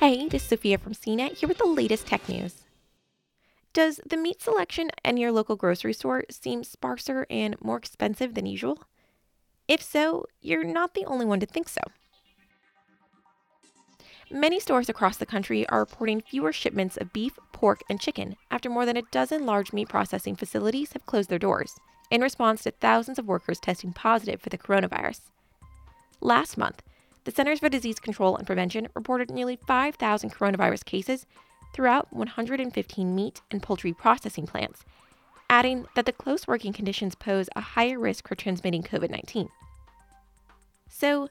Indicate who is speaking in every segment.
Speaker 1: Hey, this is Sophia from CNET here with the latest tech news. Does the meat selection in your local grocery store seem sparser and more expensive than usual? If so, you're not the only one to think so. Many stores across the country are reporting fewer shipments of beef, pork, and chicken after more than a dozen large meat processing facilities have closed their doors in response to thousands of workers testing positive for the coronavirus. Last month, the Centers for Disease Control and Prevention reported nearly 5,000 coronavirus cases throughout 115 meat and poultry processing plants, adding that the close working conditions pose a higher risk for transmitting COVID 19. So,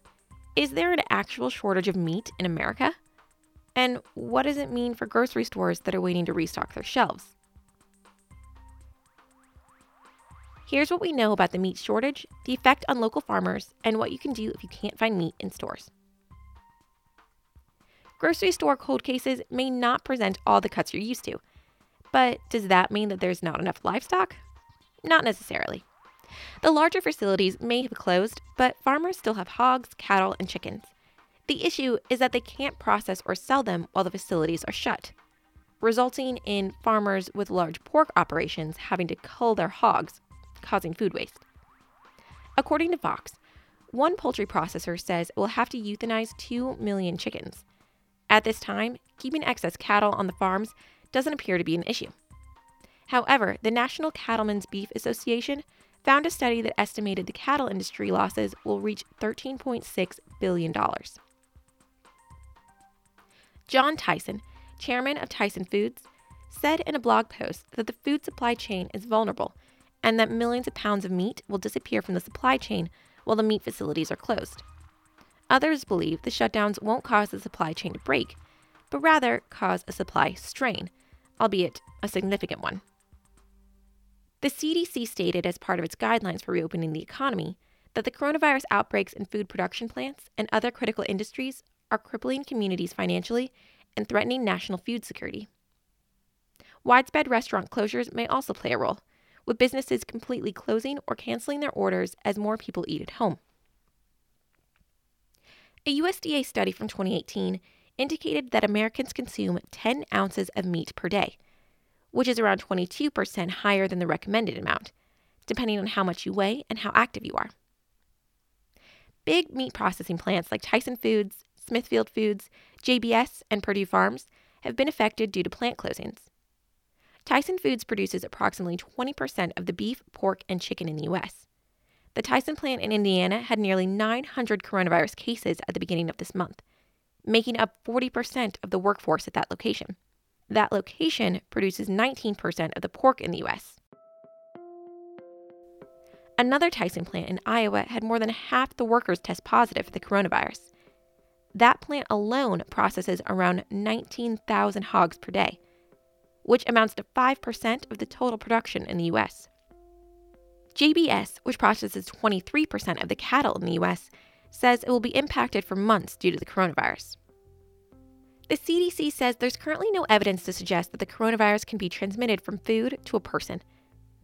Speaker 1: is there an actual shortage of meat in America? And what does it mean for grocery stores that are waiting to restock their shelves? Here's what we know about the meat shortage, the effect on local farmers, and what you can do if you can't find meat in stores. Grocery store cold cases may not present all the cuts you're used to, but does that mean that there's not enough livestock? Not necessarily. The larger facilities may have closed, but farmers still have hogs, cattle, and chickens. The issue is that they can't process or sell them while the facilities are shut, resulting in farmers with large pork operations having to cull their hogs causing food waste. According to Fox, one poultry processor says it will have to euthanize 2 million chickens. At this time, keeping excess cattle on the farms doesn't appear to be an issue. However, the National Cattlemen's Beef Association found a study that estimated the cattle industry losses will reach $13.6 billion. John Tyson, chairman of Tyson Foods, said in a blog post that the food supply chain is vulnerable and that millions of pounds of meat will disappear from the supply chain while the meat facilities are closed. Others believe the shutdowns won't cause the supply chain to break, but rather cause a supply strain, albeit a significant one. The CDC stated as part of its guidelines for reopening the economy that the coronavirus outbreaks in food production plants and other critical industries are crippling communities financially and threatening national food security. Widespread restaurant closures may also play a role, with businesses completely closing or canceling their orders as more people eat at home. A USDA study from 2018 indicated that Americans consume 10 ounces of meat per day, which is around 22% higher than the recommended amount, depending on how much you weigh and how active you are. Big meat processing plants like Tyson Foods, Smithfield Foods, JBS, and Perdue Farms have been affected due to plant closings. Tyson Foods produces approximately 20% of the beef, pork, and chicken in the U.S. The Tyson plant in Indiana had nearly 900 coronavirus cases at the beginning of this month, making up 40% of the workforce at that location. That location produces 19% of the pork in the U.S. Another Tyson plant in Iowa had more than half the workers test positive for the coronavirus. That plant alone processes around 19,000 hogs per day, which amounts to 5% of the total production in the US. JBS, which processes 23% of the cattle in the US, says it will be impacted for months due to the coronavirus. The CDC says there's currently no evidence to suggest that the coronavirus can be transmitted from food to a person.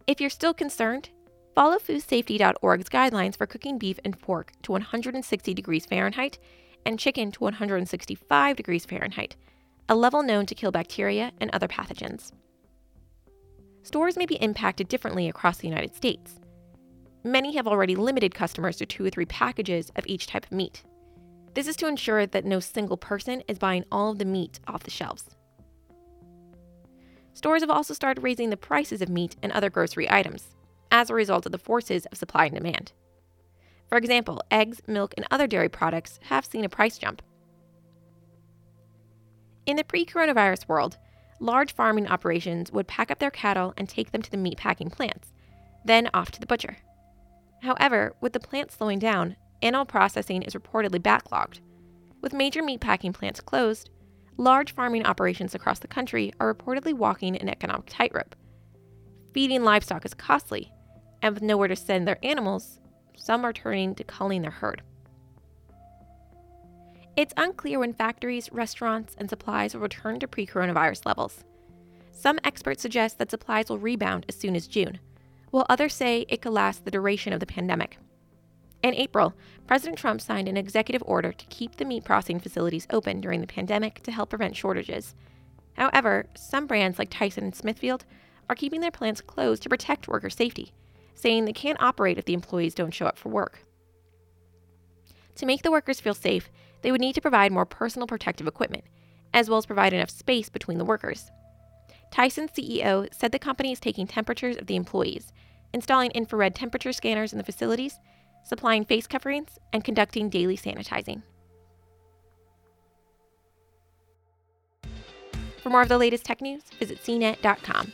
Speaker 1: If you're still concerned, follow foodsafety.org's guidelines for cooking beef and pork to 160 degrees Fahrenheit and chicken to 165 degrees Fahrenheit a level known to kill bacteria and other pathogens. Stores may be impacted differently across the United States. Many have already limited customers to two or three packages of each type of meat. This is to ensure that no single person is buying all of the meat off the shelves. Stores have also started raising the prices of meat and other grocery items as a result of the forces of supply and demand. For example, eggs, milk, and other dairy products have seen a price jump. In the pre coronavirus world, large farming operations would pack up their cattle and take them to the meat packing plants, then off to the butcher. However, with the plants slowing down, animal processing is reportedly backlogged. With major meat packing plants closed, large farming operations across the country are reportedly walking an economic tightrope. Feeding livestock is costly, and with nowhere to send their animals, some are turning to culling their herd. It's unclear when factories, restaurants, and supplies will return to pre coronavirus levels. Some experts suggest that supplies will rebound as soon as June, while others say it could last the duration of the pandemic. In April, President Trump signed an executive order to keep the meat processing facilities open during the pandemic to help prevent shortages. However, some brands like Tyson and Smithfield are keeping their plants closed to protect worker safety, saying they can't operate if the employees don't show up for work. To make the workers feel safe, they would need to provide more personal protective equipment, as well as provide enough space between the workers. Tyson's CEO said the company is taking temperatures of the employees, installing infrared temperature scanners in the facilities, supplying face coverings, and conducting daily sanitizing. For more of the latest tech news, visit cnet.com.